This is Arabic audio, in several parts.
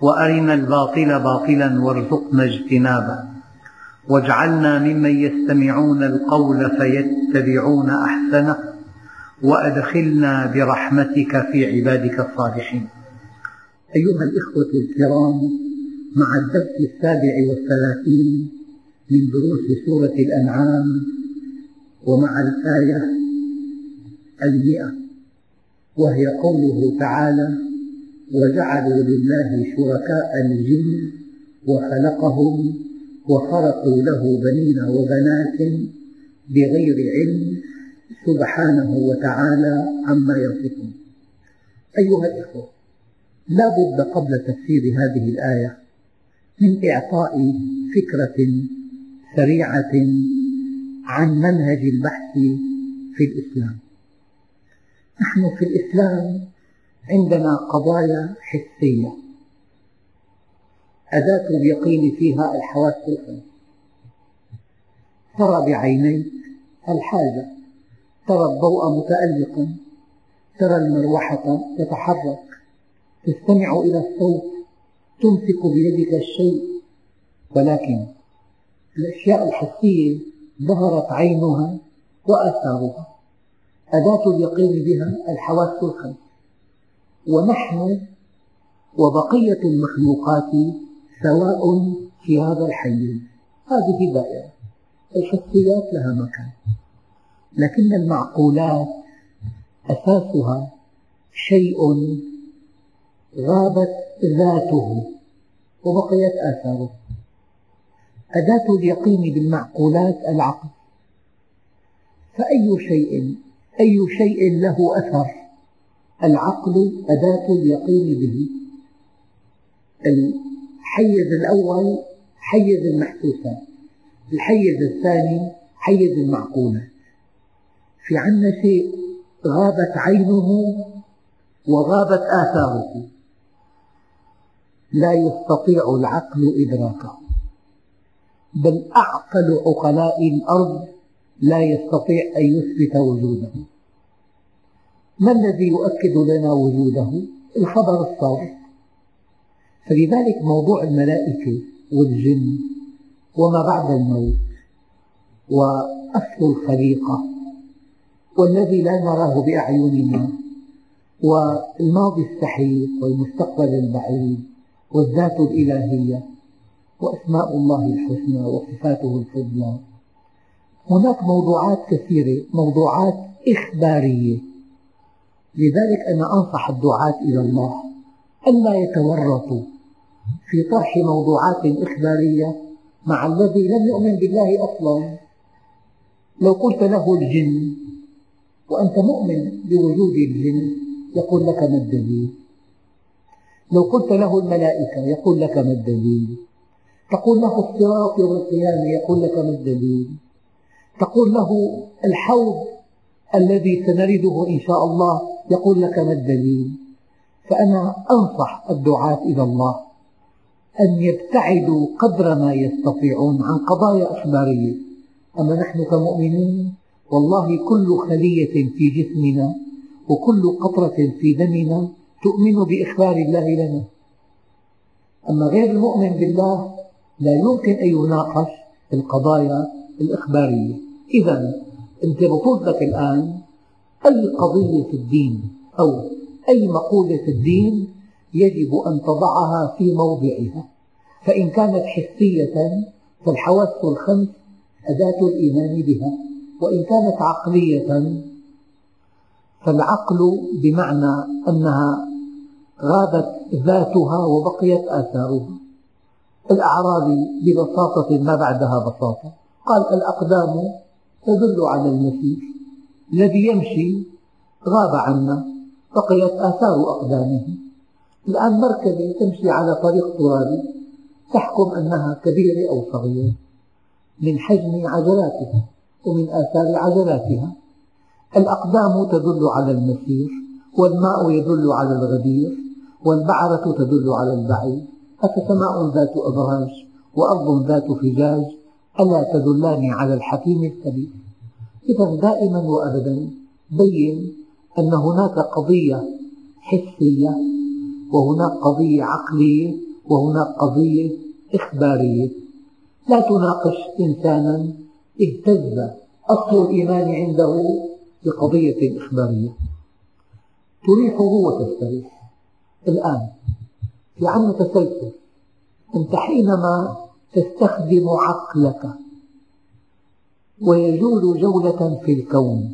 وأرنا الباطل باطلا وارزقنا اجتنابه. واجعلنا ممن يستمعون القول فيتبعون أحسنه وأدخلنا برحمتك في عبادك الصالحين. أيها الإخوة الكرام مع الدرس السابع والثلاثين من دروس سورة الأنعام ومع الآية المئة وهي قوله تعالى وجعلوا لله شركاء الجن وخلقهم وخرقوا له بنين وبنات بغير علم سبحانه وتعالى عما يصفون أيها الإخوة لا بد قبل تفسير هذه الآية من إعطاء فكرة سريعة عن منهج البحث في الإسلام. نحن في الإسلام عندنا قضايا حسية. أداة اليقين فيها الحواس الخمس ترى بعينيك الحاجة. ترى الضوء متألقا ترى المروحة تتحرك. تستمع إلى الصوت. تمسك بيدك الشيء. ولكن الأشياء الحسية ظهرت عينها وآثارها. أداة اليقين بها الحواس الخمس ونحن وبقية المخلوقات سواء في هذا الحيز هذه دائرة. الحسيات لها مكان. لكن المعقولات أساسها شيء غابت ذاته وبقيت آثاره. أداة اليقين بالمعقولات العقل. فأي شيء أي شيء له أثر؟ العقل أداة اليقين به. الحيز الأول حيز المحسوسات الحيز الثاني حيز المعقولات في عندنا شيء غابت عينه وغابت آثاره. لا يستطيع العقل إدراكه. بل أعقل عقلاء الأرض لا يستطيع أن يثبت وجوده. ما الذي يؤكد لنا وجوده؟ الخبر الصادق. فلذلك موضوع الملائكة والجن وما بعد الموت وأصل الخليقة والذي لا نراه بأعيننا والماضي السحيق والمستقبل البعيد والذات الإلهية وأسماء الله الحسنى وصفاته الفضلى. هناك موضوعات كثيرة موضوعات إخبارية. لذلك أنا أنصح الدعاة إلى الله ألا يتورطوا في طرح موضوعات إخبارية مع الذي لم يؤمن بالله أصلا. لو قلت له الجن وأنت مؤمن بوجود الجن يقول لك ما الدليل؟ لو قلت له الملائكة يقول لك ما الدليل؟ تقول له الصراط يوم القيامة يقول لك ما الدليل؟ تقول له الحوض الذي سنرده إن شاء الله يقول لك ما الدليل؟ فأنا أنصح الدعاة إلى الله أن يبتعدوا قدر ما يستطيعون عن قضايا أخبارية. أما نحن كمؤمنين والله كل خلية في جسمنا وكل قطرة في دمنا تؤمن بإخبار الله لنا. أما غير المؤمن بالله لا يمكن أن يناقش القضايا الإخبارية. إذا أنت بطولتك الآن أي قضية في الدين أو أي مقولة في الدين يجب أن تضعها في موضعها. فإن كانت حسية فالحواس الخمس أداة الإيمان بها وإن كانت عقلية فالعقل بمعنى أنها غابت ذاتها وبقيت آثارها. الأعرابي ببساطة ما بعدها بساطة قال الأقدام تدل على المسير الذي يمشي غاب عنا بقيت آثار أقدامه. الآن مركبة تمشي على طريق ترابي تحكم أنها كبيرة أو صغيرة. من حجم عجلاتها ومن آثار عجلاتها. الأقدام تدل على المسير والماء يدل على الغدير والبعرة تدل على البعير. أفسماء ذات أبراج وأرض ذات فجاج ألا تدلان على الحكيم الكبير؟ إذا دائما وأبدا بين أن هناك قضية حسية وهناك قضية عقلية وهناك قضية إخبارية. لا تناقش إنسانا اهتز أصل الإيمان عنده بقضية إخبارية. تريحه وتستريح. الآن في عنا تسلسل أنت حينما تستخدم عقلك ويجول جولة في الكون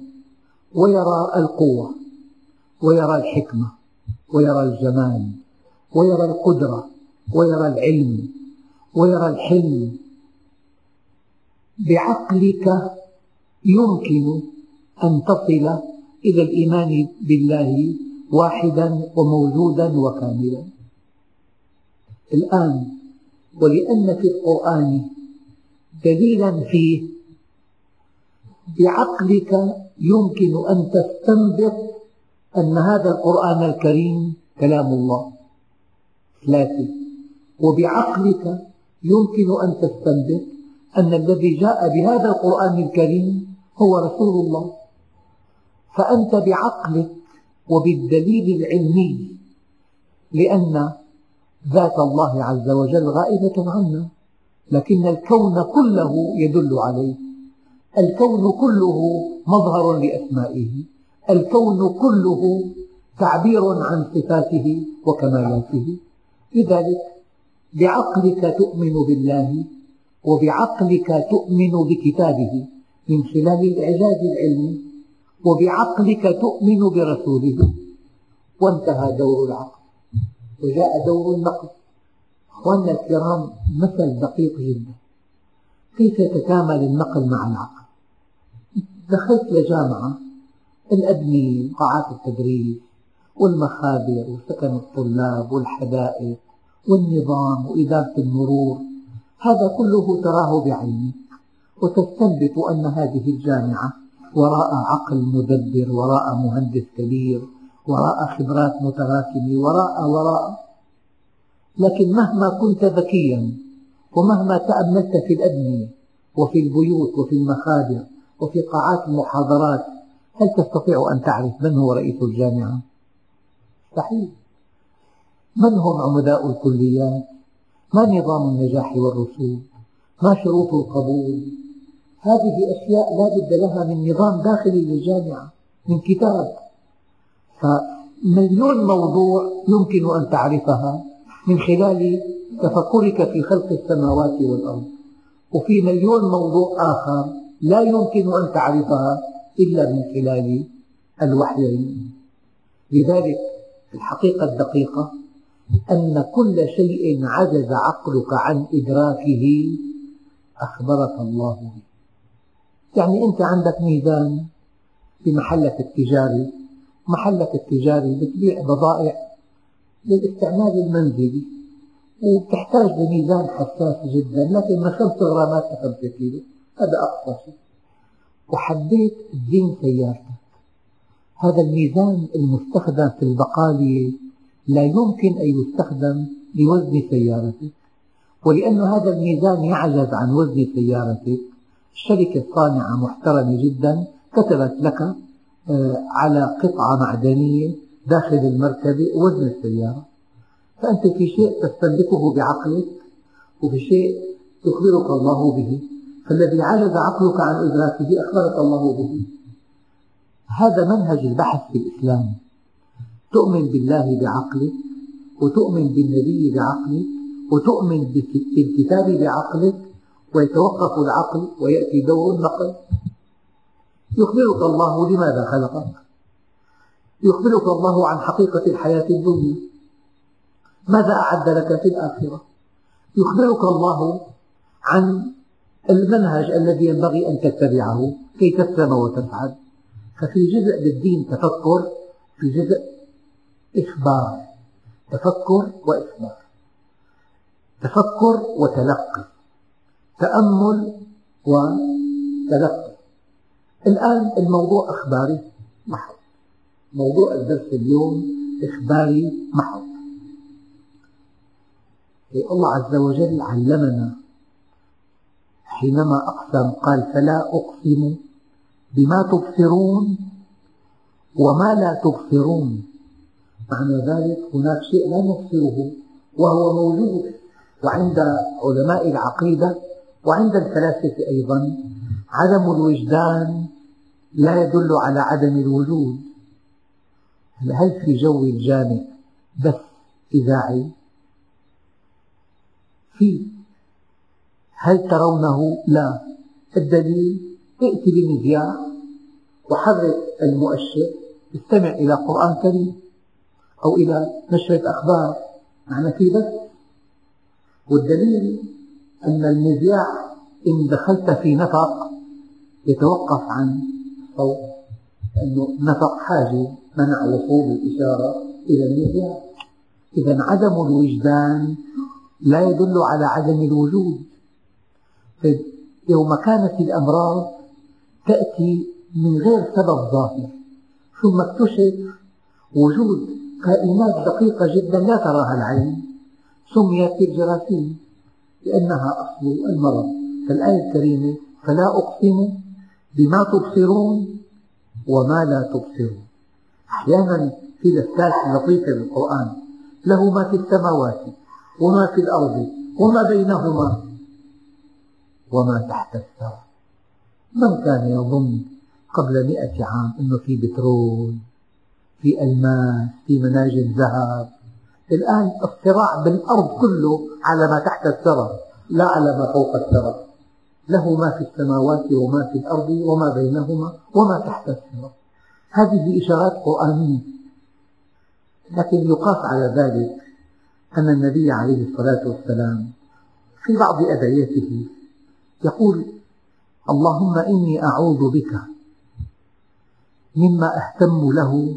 ويرى القوة ويرى الحكمة ويرى الجمال ويرى القدرة ويرى العلم ويرى الحلم. بعقلك يمكن أن تصل إلى الإيمان بالله واحدا وموجودا وكاملا. الآن ولأن في القرآن دليلا فيه بعقلك يمكن أن تستنبط أن هذا القرآن الكريم كلام الله. ثلاثة وبعقلك يمكن أن تستنبط أن الذي جاء بهذا القرآن الكريم هو رسول الله. فأنت بعقلك وبالدليل العلمي لأن ذات الله عز وجل غائبة عنا لكن الكون كله يدل عليه. الكون كله مظهر لأسمائه الكون كله تعبير عن صفاته وكمالاته. لذلك بعقلك تؤمن بالله وبعقلك تؤمن بكتابه من خلال الإعجاز العلمي وبعقلك تؤمن برسوله. وانتهى دور العقل وجاء دور النقل. أخواننا الكرام مثل دقيق جدا. كيف يتكامل النقل مع العقل؟ دخلت لجامعة الأبنية قاعات التدريس والمخابر وسكن الطلاب والحدائق والنظام وإدارة المرور. هذا كله تراه بعينك وتستنبط أن هذه الجامعة وراء عقل مدبر وراء مهندس كبير وراء خبرات متراكمة وراء وراء. لكن مهما كنت ذكيا ومهما تأملت في الأبنية وفي البيوت وفي المخابر وفي قاعات المحاضرات هل تستطيع أن تعرف من هو رئيس الجامعة؟ مستحيل من هم عمداء الكليات؟ ما نظام النجاح والرسوب؟ ما شروط القبول؟ هذه أشياء لا بد لها من نظام داخلي للجامعة من كتاب فمليون موضوع يمكن أن تعرفها من خلال تفكرك في خلق السماوات والأرض وفي مليون موضوع آخر لا يمكن أن تعرفها إلا من خلال الوحيين. لذلك الحقيقة الدقيقة أن كل شيء عجز عقلك عن إدراكه أخبرك الله به. يعني أنت عندك ميزان بمحلك التجاري محلك التجاري بتبيع بضائع للاستعمال المنزلي وبتحتاج لميزان حساس جدا لكن من خمس غرامات لخمسة كيلو. هذا أقصى شيء. وحبيت تزين سيارتك. هذا الميزان المستخدم في البقالية لا يمكن أن يستخدم لوزن سيارتك. ولأن هذا الميزان يعجز عن وزن سيارتك. الشركة الصانعة محترمة جدا كتبت لك آه، على قطعة معدنية داخل المركبة وزن السيارة. فأنت في شيء تستنبطه بعقلك وفي شيء يخبرك الله به. فالذي عجز عقلك عن إدراكه أخبرك الله به. هذا منهج البحث في الإسلام. تؤمن بالله بعقلك وتؤمن بالنبي بعقلك وتؤمن بالكتاب بعقلك ويتوقف العقل ويأتي دور النقل. يخبرك الله لماذا خلقك. يخبرك الله عن حقيقة الحياة الدنيا. ماذا أعد لك في الآخرة. يخبرك الله عن المنهج الذي ينبغي أن تتبعه كي تسلم وتسعد ففي جزء بالدين تفكر في جزء إخبار. تفكر وإخبار. تفكر وتلقي. تأمل وتلقي. الآن الموضوع أخباري محض. موضوع الدرس اليوم إخباري محض. الله عز وجل علمنا حينما أقسم قال فلا أقسم بما تبصرون وما لا تبصرون. معنى ذلك هناك شيء لا نبصره وهو موجود وعند علماء العقيدة وعند الفلاسفة أيضا. عدم الوجدان لا يدل على عدم الوجود. هل في جو الجامع بث إذاعي؟ في هل ترونه؟ لا. الدليل ائت بمذياع وحرك المؤشر. استمع إلى قرآن كريم أو إلى نشرة أخبار معنى في بث والدليل أن المذياع إن دخلت في نفق يتوقف عن الصوت لأنه نفق حاجز منع وصول الإشارة إلى المذياع إذا عدم الوجدان لا يدل على عدم الوجود. طيب يوم كانت الأمراض تأتي من غير سبب ظاهر ثم اكتشف وجود كائنات دقيقة جدا لا تراها العين سميت بالجراثيم لأنها أصل المرض. فالآية الكريمة فلا أقسم بما تبصرون وما لا تبصرون. أحيانا في لفتات لطيفة بالقرآن له ما في السماوات وما في الأرض وما بينهما. وما تحت الثرى من كان يظن قبل مئة عام أنه في بترول في ألماس في مناجم ذهب. الآن الصراع بالأرض كله على ما تحت الثرى لا على ما فوق الثرى. له ما في السماوات وما في الأرض وما بينهما وما تحت الثرى. هذه إشارات قرآنية. لكن يقاس على ذلك أن النبي عليه الصلاة والسلام في بعض أدعيته يقول اللهم إني أعوذ بك مما أهتم له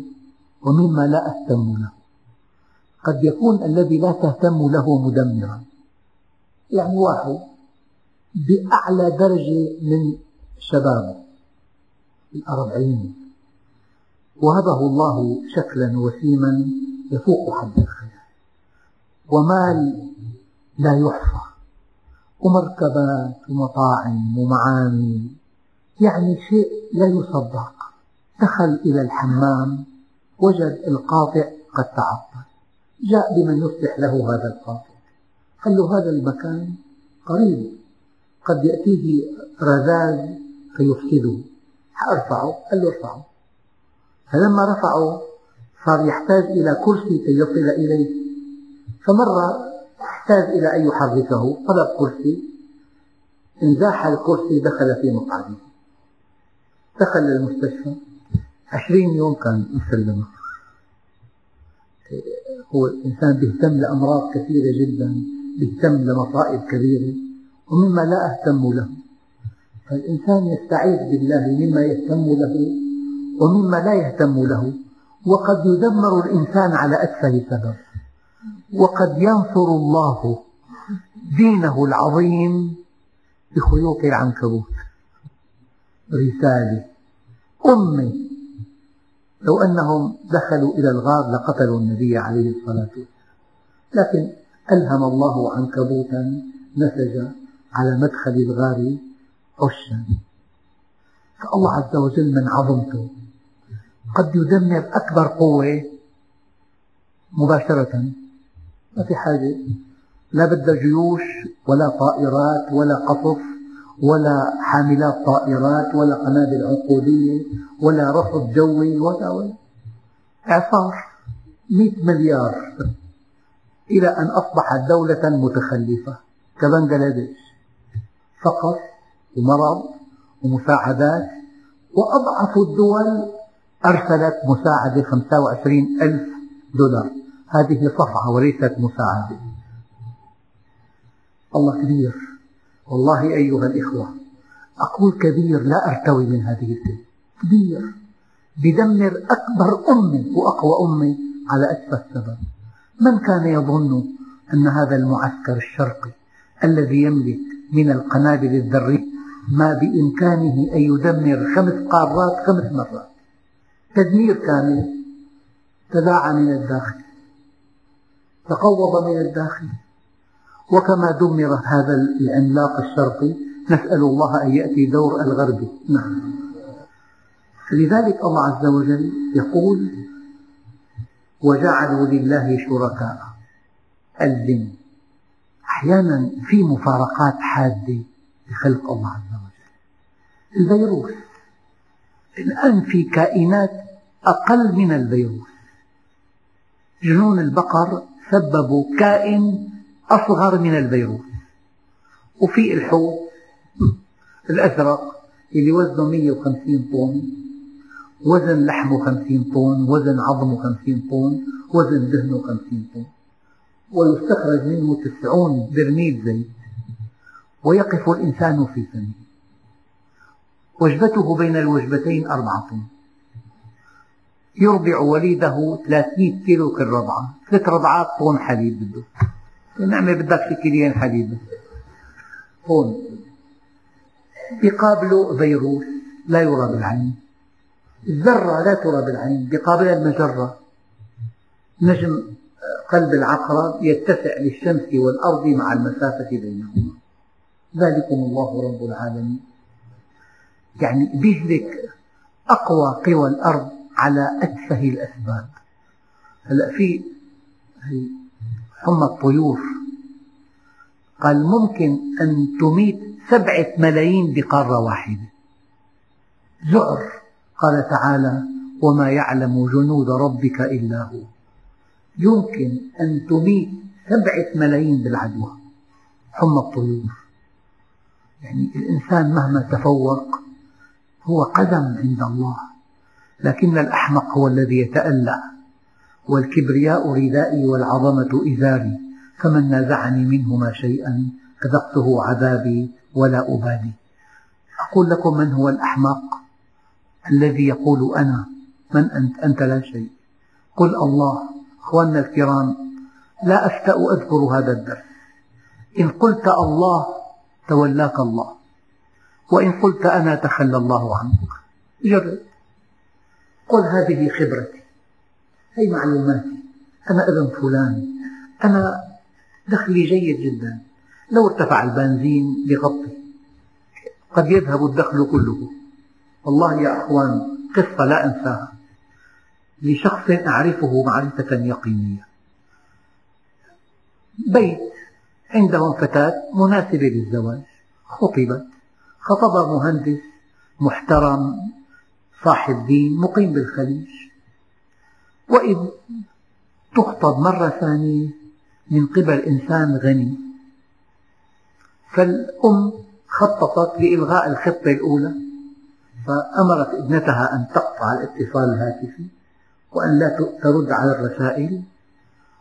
ومما لا أهتم له. قد يكون الذي لا تهتم له مدمرا. يعني واحد بأعلى درجة من شبابه الأربعين. وهبه الله شكلا وسيما يفوق حد الخيال ومال لا يحصى ومركبات ومطاعم ومعامل يعني شيء لا يصدق. دخل إلى الحمام وجد القاطع قد تعطل. جاء بمن يصلح له هذا القاطع. قال له هذا المكان قريب. قد يأتيه رذاذ فيفسده. أرفعه؟ قال له ارفعه. فلما رفعه صار يحتاج إلى كرسي كي يصل إليه. فمرة احتاج إلى أن يحركه. طلب كرسي. انزاح الكرسي دخل في مقعده. دخل المستشفى. عشرين يوم كان مسلمة هو الإنسان بيهتم لأمراض كثيرة جدا. بيهتم لمصائب كبيرة. ومما لا أهتم له. فالإنسان يستعيذ بالله مما يهتم له ومما لا يهتم له. وقد يدمر الإنسان على أتفه سبب. وقد ينصر الله دينه العظيم بخيوط العنكبوت. رسالة. أمي. لو أنهم دخلوا إلى الغار لقتلوا النبي عليه الصلاة والسلام. لكن ألهم الله عنكبوتا نسج على مدخل الغار عشا فالله عز وجل من عظمته قد يدمر أكبر قوة مباشرة ما في حاجة. لا بدها جيوش ولا طائرات ولا قصف ولا حاملات طائرات ولا قنابل عنقودية ولا رصد جوي ولا ولا. إعصار. مئة مليار. إلى أن أصبحت دولة متخلفة كبنغلاديش. فقر ومرض ومساعدات وأضعف الدول أرسلت مساعدة 25 ألف دولار. هذه صفعة وليست مساعدة. الله كبير. والله أيها الإخوة أقول كبير لا أرتوي من هذه الكلمة. كبير. بدمر أكبر أمة وأقوى أمة على أسفل السبب. من كان يظن أن هذا المعسكر الشرقي الذي يملك من القنابل الذرية ما بإمكانه أن يدمر خمس قارات خمس مرات؟ تدمير كامل تداعى من الداخل. تقوض من الداخل. وكما دمر هذا العملاق الشرقي نسأل الله أن يأتي دور الغربي نعم. لذلك الله عز وجل يقول وجعلوا لله شركاء. الجن أحيانا في مفارقات حادة لخلق الله عز وجل. الفيروس. الآن في كائنات أقل من الفيروس. جنون البقر سببوا كائن أصغر من الفيروس وفي الحوت الأزرق اللي وزنه 150 طن وزن لحمه 50 طن وزن عظمه 50 طن وزن دهنه 50 طن. ويستخرج منه تسعون برميل زيت. ويقف الإنسان في فمه وجبته بين الوجبتين أربعة طن. يرضع وليده 300 كيلو كل رضعة ثلاث رضعات طن حليب بده. نعمة بدك كيلين حليب. طن بقابله فيروس لا يرى بالعين. الذرة لا ترى بالعين. بقابلها المجرة. نجم قلب العقرب يتسع للشمس والأرض مع المسافة بينهما. ذلكم الله رب العالمين. يعني بيهلك أقوى قوى الأرض على أتفه الأسباب. هلا في حمى الطيور قال ممكن أن تميت سبعة ملايين بقارة واحدة. ذعر قال تعالى وما يعلم جنود ربك إلا هو. يمكن أن تميت سبعة ملايين بالعدوى. حمى الطيور. يعني الإنسان مهما تفوق هو قدم عند الله. لكن الأحمق هو الذي يتألى والكبرياء ردائي والعظمة إزاري فمن نازعني منهما شيئا أذقته عذابي ولا أبالي. أقول لكم من هو الأحمق الذي يقول أنا من أنت؟ أنت لا شيء. قل الله أخواننا الكرام لا أشتأ أذكر هذا الدرس. إن قلت الله تولاك الله وإن قلت أنا تخلى الله عنك. جرب. قل هذه خبرتي. هي معلوماتي؟ أنا ابن فلان. أنا دخلي جيد جدا. لو ارتفع البنزين بغطي. قد يذهب الدخل كله. والله يا أخوان قصة لا أنساها. لشخص أعرفه معرفة يقينية. بيت عندهم فتاة مناسبة للزواج. خطبت. خطبها مهندس محترم صاحب دين مقيم بالخليج. وإذ تخطب مرة ثانية من قبل إنسان غني. فالأم خططت لإلغاء الخطة الأولى فأمرت ابنتها أن تقطع الاتصال الهاتفي وأن لا ترد على الرسائل.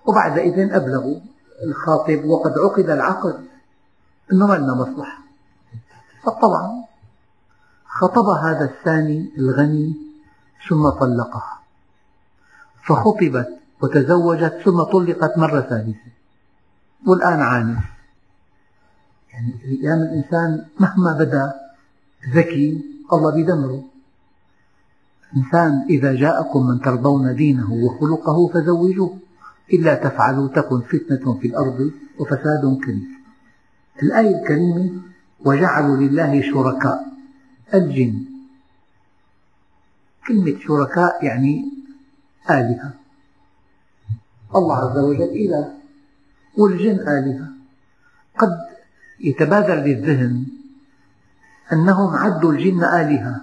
وبعد إذن أبلغوا الخاطب وقد عقد العقد أنه ما لنا مصلحة. فطبعا خطب هذا الثاني الغني ثم طلقها فخطبت وتزوجت ثم طلقت مرة ثالثة. والآن عانس يعني أيام الإنسان مهما بدا ذكي الله بيدمره إنسان إذا جاءكم من ترضون دينه وخلقه فزوجوه. إلا تفعلوا تكن فتنة في الأرض وفساد كبير. الآية الكريمة وجعلوا لله شركاء الجن. كلمة شركاء يعني آلهة. الله عز وجل إله والجن آلهة. قد يتبادر للذهن أنهم عدوا الجن آلهة.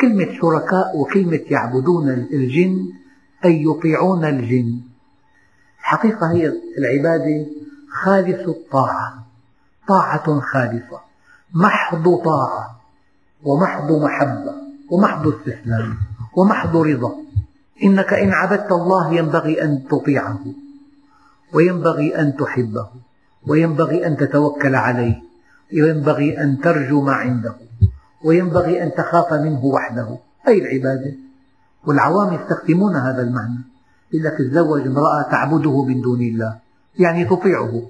كلمة شركاء وكلمة يعبدون الجن أي يطيعون الجن. الحقيقة هي العبادة خالص الطاعة. طاعة خالصة. محض طاعة. ومحض محبة ومحض استسلام ومحض رضا. إنك إن عبدت الله ينبغي أن تطيعه وينبغي أن تحبه وينبغي أن تتوكل عليه وينبغي أن ترجو ما عنده وينبغي أن تخاف منه وحده. أي العبادة؟ والعوام يستخدمون هذا المعنى. يقول لك تزوج امرأة تعبده من دون الله يعني تطيعه.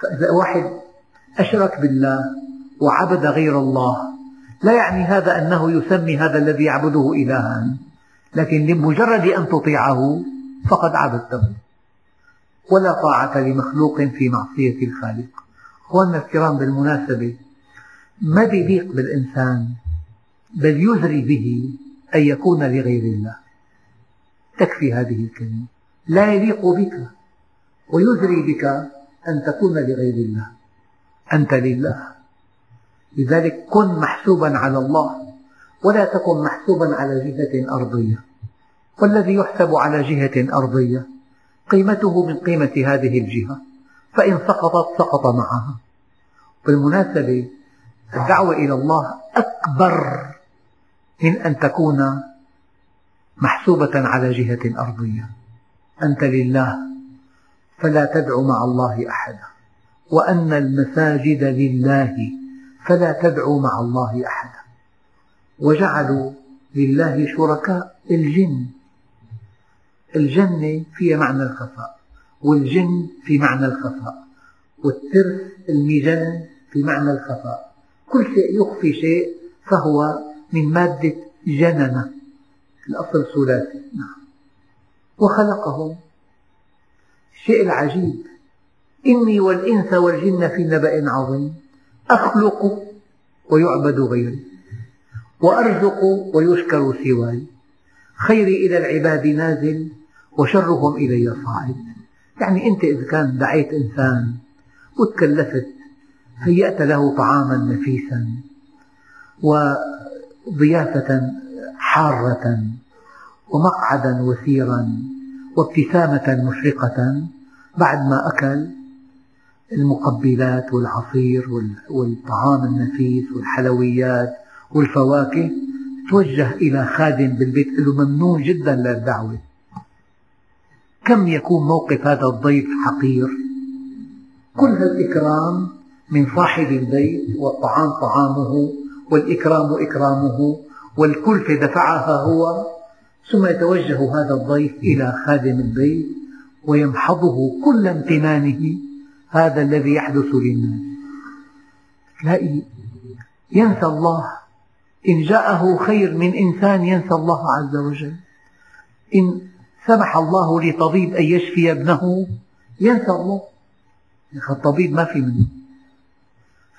فإذا واحد أشرك بالله وعبد غير الله لا يعني هذا أنه يسمي هذا الذي يعبده إلها. لكن لمجرد أن تطيعه فقد عبدته. ولا طاعة لمخلوق في معصية الخالق. أخواننا الكرام بالمناسبة ما بيليق بالإنسان بل يزري به أن يكون لغير الله. تكفي هذه الكلمة. لا يليق بك ويزري بك أن تكون لغير الله. أنت لله. لذلك كن محسوبا على الله ولا تكن محسوبا على جهة أرضية. والذي يحسب على جهة أرضية قيمته من قيمة هذه الجهة فإن سقطت سقط معها. بالمناسبة الدعوة إلى الله أكبر من أن تكون محسوبة على جهة أرضية. أنت لله فلا تدع مع الله أحدا. وأن المساجد لله. فلا تدعوا مع الله أحدا. وجعلوا لله شركاء الجن. الجنة فيها معنى الخفاء والجن في معنى الخفاء والترس المجن في معنى الخفاء. كل شيء يخفي شيء فهو من مادة جننة. الأصل ثلاثي. نعم. وخلقهم. الشيء العجيب. إني والإنس والجن في نبأ عظيم. أخلق ويعبد غيري وأرزق ويشكر سواي. خيري إلى العباد نازل وشرهم إلي صاعد. يعني أنت إذا كان دعيت إنسان وتكلفت هيأت له طعاما نفيسا وضيافة حارة ومقعدا وثيرا وابتسامة مشرقة بعد ما أكل المقبلات والعصير والطعام النفيس والحلويات والفواكه توجه إلى خادم بالبيت له ممنون جدا للدعوة. كم يكون موقف هذا الضيف حقير؟ كل هالإكرام من صاحب البيت والطعام طعامه والإكرام إكرامه والكلفة دفعها هو ثم يتوجه هذا الضيف إلى خادم البيت ويمحضه كل امتنانه هذا الذي يحدث للناس. تلاقي ينسى الله. إن جاءه خير من إنسان ينسى الله عز وجل. إن سمح الله لطبيب أن يشفي ابنه ينسى الله. الطبيب ما في منه.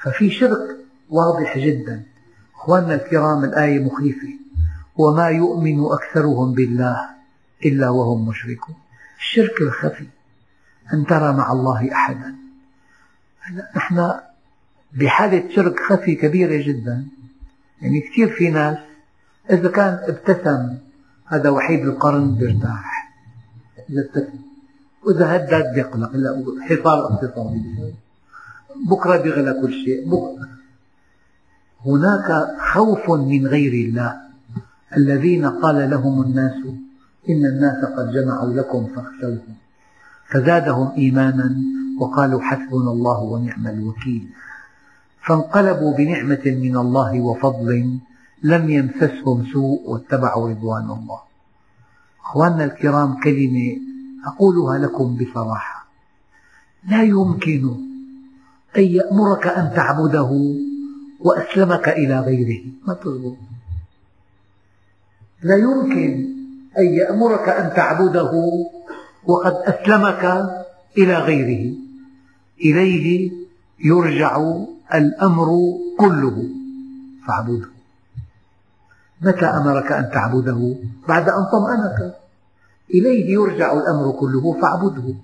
ففي شرك واضح جدا. أخواننا الكرام الآية مخيفة. وما يؤمن أكثرهم بالله إلا وهم مشركون. الشرك الخفي. أن ترى مع الله أحدا. نحن بحالة شرك خفي كبيرة جدا. يعني كثير في ناس إذا كان ابتسم هذا وحيد القرن بيرتاح. إذا ابتسم. وإذا هدد بيقلق حصار اقتصادي بكرة بيغلى كل شيء. بكرة هناك خوف من غير الله. الذين قال لهم الناس إن الناس قد جمعوا لكم فاخشوهم. فزادهم إيمانا. وقالوا حسبنا الله ونعم الوكيل. فانقلبوا بنعمة من الله وفضل لم يمسسهم سوء واتبعوا رضوان الله. أخواننا الكرام كلمة أقولها لكم بصراحة. لا يمكن أن يأمرك أن تعبده وأسلمك إلى غيره. ما تزبط لا يمكن أن يأمرك أن تعبده وقد أسلمك إلى غيره. إليه يرجع الأمر كله. فاعبده. متى أمرك أن تعبده؟ بعد أن طمأنك. إليه يرجع الأمر كله فاعبده.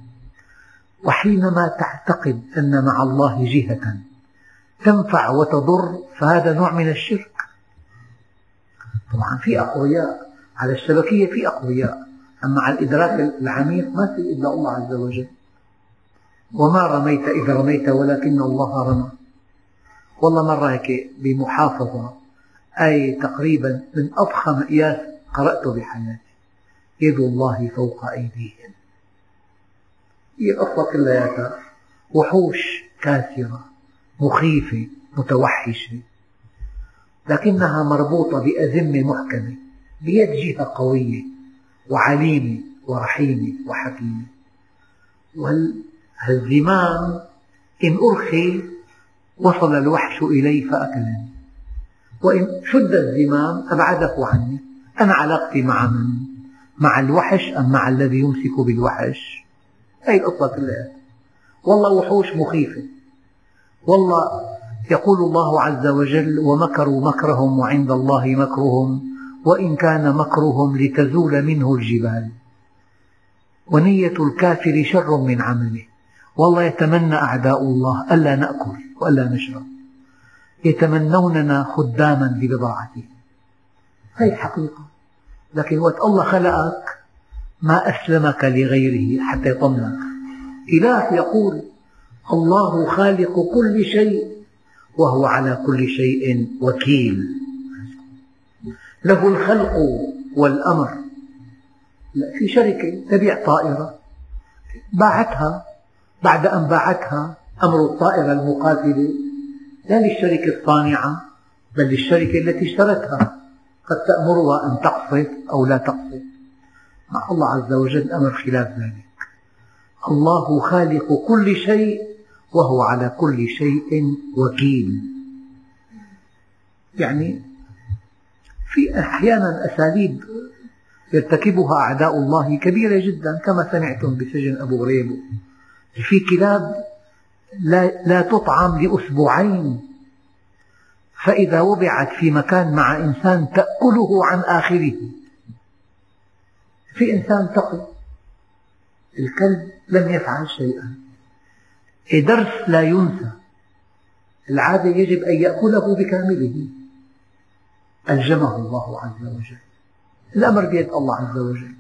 وحينما تعتقد أن مع الله جهة تنفع وتضر فهذا نوع من الشرك. طبعا في أقوياء على الشبكية في أقوياء. أما على الإدراك العميق ما في إلا الله عز وجل. وما رميت إذ رميت ولكن الله رمى. والله مرة هيك بمحافظة آية تقريبا من أضخم قياس قرأته بحياتي. يد الله فوق أيديهم. هي القصة كلياتها وحوش كاسرة مخيفة متوحشة. لكنها مربوطة بأزمة محكمة بيد جهة قوية وعليمة ورحيمة وحكيمة. الزمام إن أرخي وصل الوحش إلي فأكلني. وإن شد الزمام أبعده عني. أنا علاقتي مع من؟ مع الوحش أم مع الذي يمسك بالوحش؟ هذه القصة كلها. والله وحوش مخيفة. والله يقول الله عز وجل ومكروا مكرهم وعند الله مكرهم وإن كان مكرهم لتزول منه الجبال. ونية الكافر شر من عمله. والله يتمنى أعداء الله ألا نأكل وألا نشرب. يتمنوننا خداما لبضاعتهم هذه حقيقة. لكن وقت الله خلقك ما أسلمك لغيره حتى يطمنك. إله يقول الله خالق كل شيء وهو على كل شيء وكيل. له الخلق والأمر. في شركة تبيع طائرة. باعتها بعد أن باعتها أمر الطائرة المقاتلة لا للشركة الصانعة بل للشركة التي اشترتها. قد تأمرها أن تقصف أو لا تقصف مع الله عز وجل أمر خلاف ذلك. الله خالق كل شيء وهو على كل شيء وكيل. يعني في أحيانا أساليب يرتكبها أعداء الله كبيرة جدا كما سمعتم بسجن أبو غريب. في كلاب لا, لا تطعم لأسبوعين. فإذا وضعت في مكان مع إنسان تأكله عن آخره. في إنسان تقي الكلب لم يفعل شيئا. درس لا ينسى. العادة يجب أن يأكله بكامله. ألجمه الله عز وجل. الأمر بيد الله عز وجل.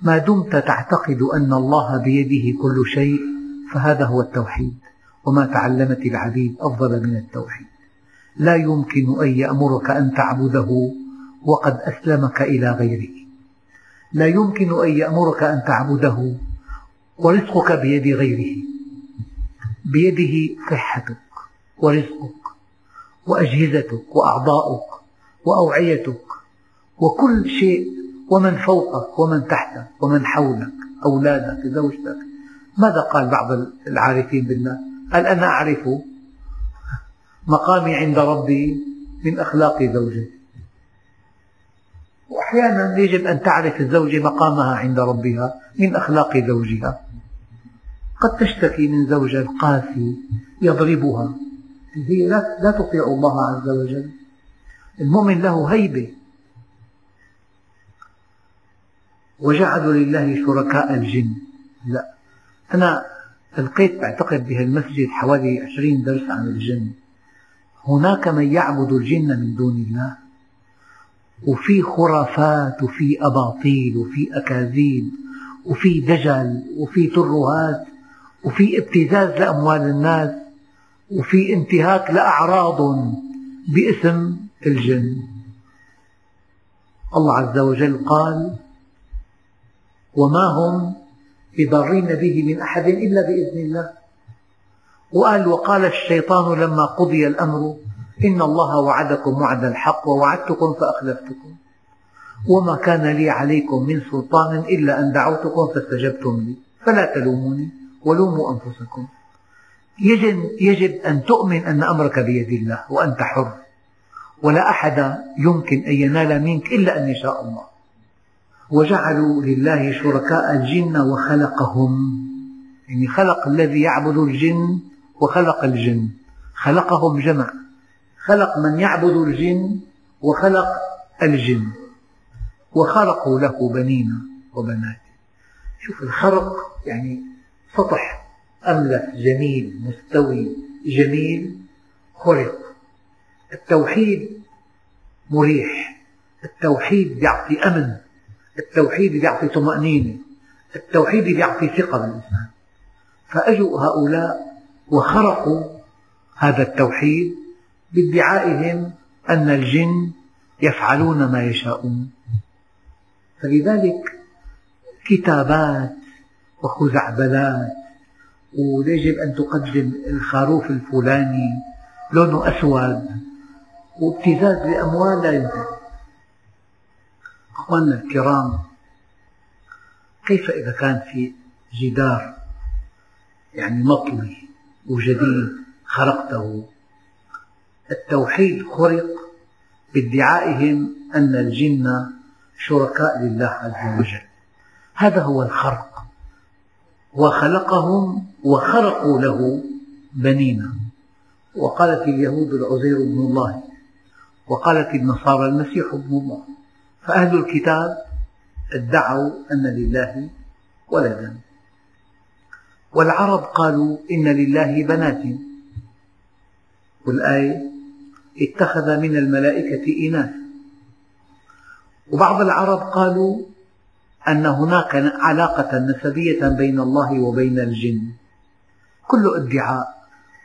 ما دمت تعتقد أن الله بيده كل شيء فهذا هو التوحيد وما تعلمت العبيد أفضل من التوحيد. لا يمكن أن يأمرك أن تعبده وقد أسلمك إلى غيره. لا يمكن أن يأمرك أن تعبده ورزقك بيد غيره. بيده صحتك ورزقك وأجهزتك وأعضاؤك وأوعيتك وكل شيء ومن فوقك ومن تحتك ومن حولك أولادك زوجتك. ماذا قال بعض العارفين بالله؟ قال أنا أعرف مقامي عند ربي من أخلاق زوجتي وأحيانا يجب أن تعرف الزوجة مقامها عند ربها من أخلاق زوجها. قد تشتكي من زوجها قاسي يضربها. هي لا تطيع الله عز وجل. المؤمن له هيبة وجعلوا لله شركاء الجن. لا. أنا ألقيت أعتقد بهالمسجد حوالي عشرين درس عن الجن. هناك من يعبد الجن من دون الله وفي خرافات وفي أباطيل وفي أكاذيب وفي دجل وفي ترهات وفي ابتزاز لأموال الناس وفي انتهاك لأعراض باسم الجن. الله عز وجل قال وما هم بضارين به من أحد إلا بإذن الله. وقال وقال الشيطان لما قضي الأمر إن الله وعدكم وعد الحق ووعدتكم فأخلفتكم. وما كان لي عليكم من سلطان إلا أن دعوتكم فاستجبتم لي. فلا تلوموني ولوموا أنفسكم. يجب, يجب أن تؤمن أن أمرك بيد الله وأنت حر. ولا أحد يمكن أن ينال منك إلا أن يشاء الله. وجعلوا لله شركاء الجن وخلقهم. يعني خلق الذي يعبد الجن وخلق الجن. خلقهم جمع. خلق من يعبد الجن وخلق الجن. وخلقوا له بنين وبنات. شوف الخرق يعني سطح أملس جميل مستوي جميل خلق. التوحيد مريح. التوحيد يعطي أمن. التوحيد يعطي طمأنينة التوحيد يعطي ثقة بالإنسان. فأجوا هؤلاء وخرقوا هذا التوحيد بادعائهم أن الجن يفعلون ما يشاءون. فلذلك كتابات وخزعبلات ويجب أن تقدم الخروف الفلاني لونه أسود وابتزاز لأموال لا ينتهي أخواننا الكرام كيف إذا كان في جدار يعني مطوي وجديد خرقته التوحيد خرق بادعائهم أن الجن شركاء لله عز وجل. هذا هو الخرق. وخلقهم وخرقوا له بنين وقالت اليهود العزير ابن الله وقالت النصارى المسيح ابن الله. فأهل الكتاب ادعوا أن لله ولدا. والعرب قالوا إن لله بنات. والآية اتخذ من الملائكة إناث. وبعض العرب قالوا أن هناك علاقة نسبية بين الله وبين الجن. كل ادعاء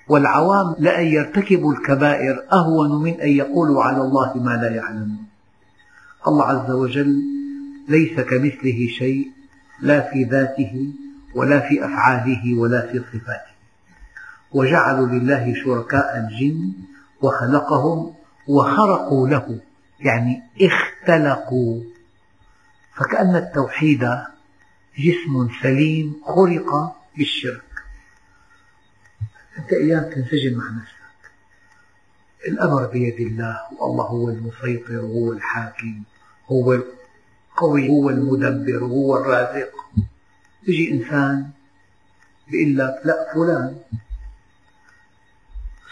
والعوام لأن يرتكبوا الكبائر أهون من أن يقولوا على الله ما لا يعلمون الله عز وجل ليس كمثله شيء لا في ذاته ولا في أفعاله ولا في صفاته. وجعلوا لله شركاء الجن وخلقهم وخرقوا له يعني اختلقوا. فكأن التوحيد جسم سليم خلق بالشرك أنت أيام تنسجم مع نفسك. الأمر بيد الله والله هو المسيطر وهو الحاكم. هو القوي هو المدبر وهو الرازق. يجي إنسان يقول لك لا فلان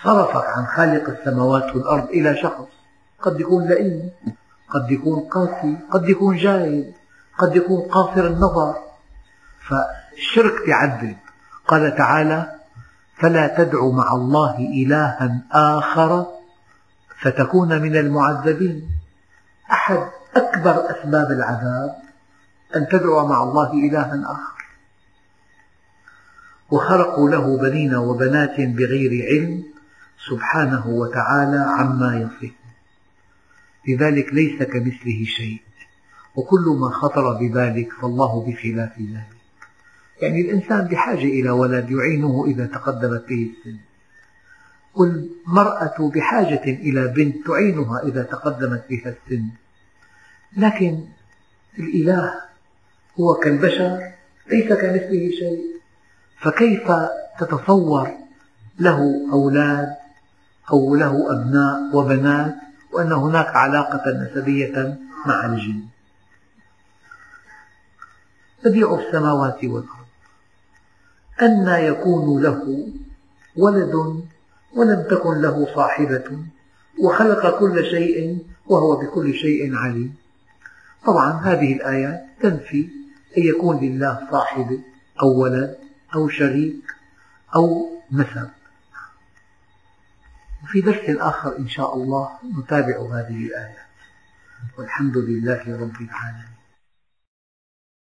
صرفك عن خالق السماوات والأرض إلى شخص. قد يكون لئيم قد يكون قاسي قد يكون جاهل قد يكون قاصر النظر. فالشرك تعذب قال تعالى فلا تدع مع الله إلها آخر فتكون من المعذبين. أحد أكبر أسباب العذاب أن تدعو مع الله إلها آخر. وخرقوا له بنين وبنات بغير علم سبحانه وتعالى عما يصفون. لذلك ليس كمثله شيء. وكل ما خطر ببالك فالله بخلاف ذلك. يعني الإنسان بحاجة إلى ولد يعينه إذا تقدمت به السن. والمرأة بحاجة إلى بنت تعينها إذا تقدمت بها السن. لكن الإله هو كالبشر ليس كمثله شيء. فكيف تتصور له أولاد أو له أبناء وبنات وأن هناك علاقة نسبية مع الجن؟ بديع السماوات والأرض. أنى يكون له ولد ولم تكن له صاحبة وخلق كل شيء وهو بكل شيء عليم. طبعا هذه الآيات تنفي أن يكون لله صاحبة أو ولد أو شريك أو نسب وفي درس آخر إن شاء الله نتابع هذه الآيات والحمد لله رب العالمين.